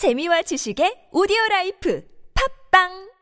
재미와 지식의 오디오 라이프. 팝빵!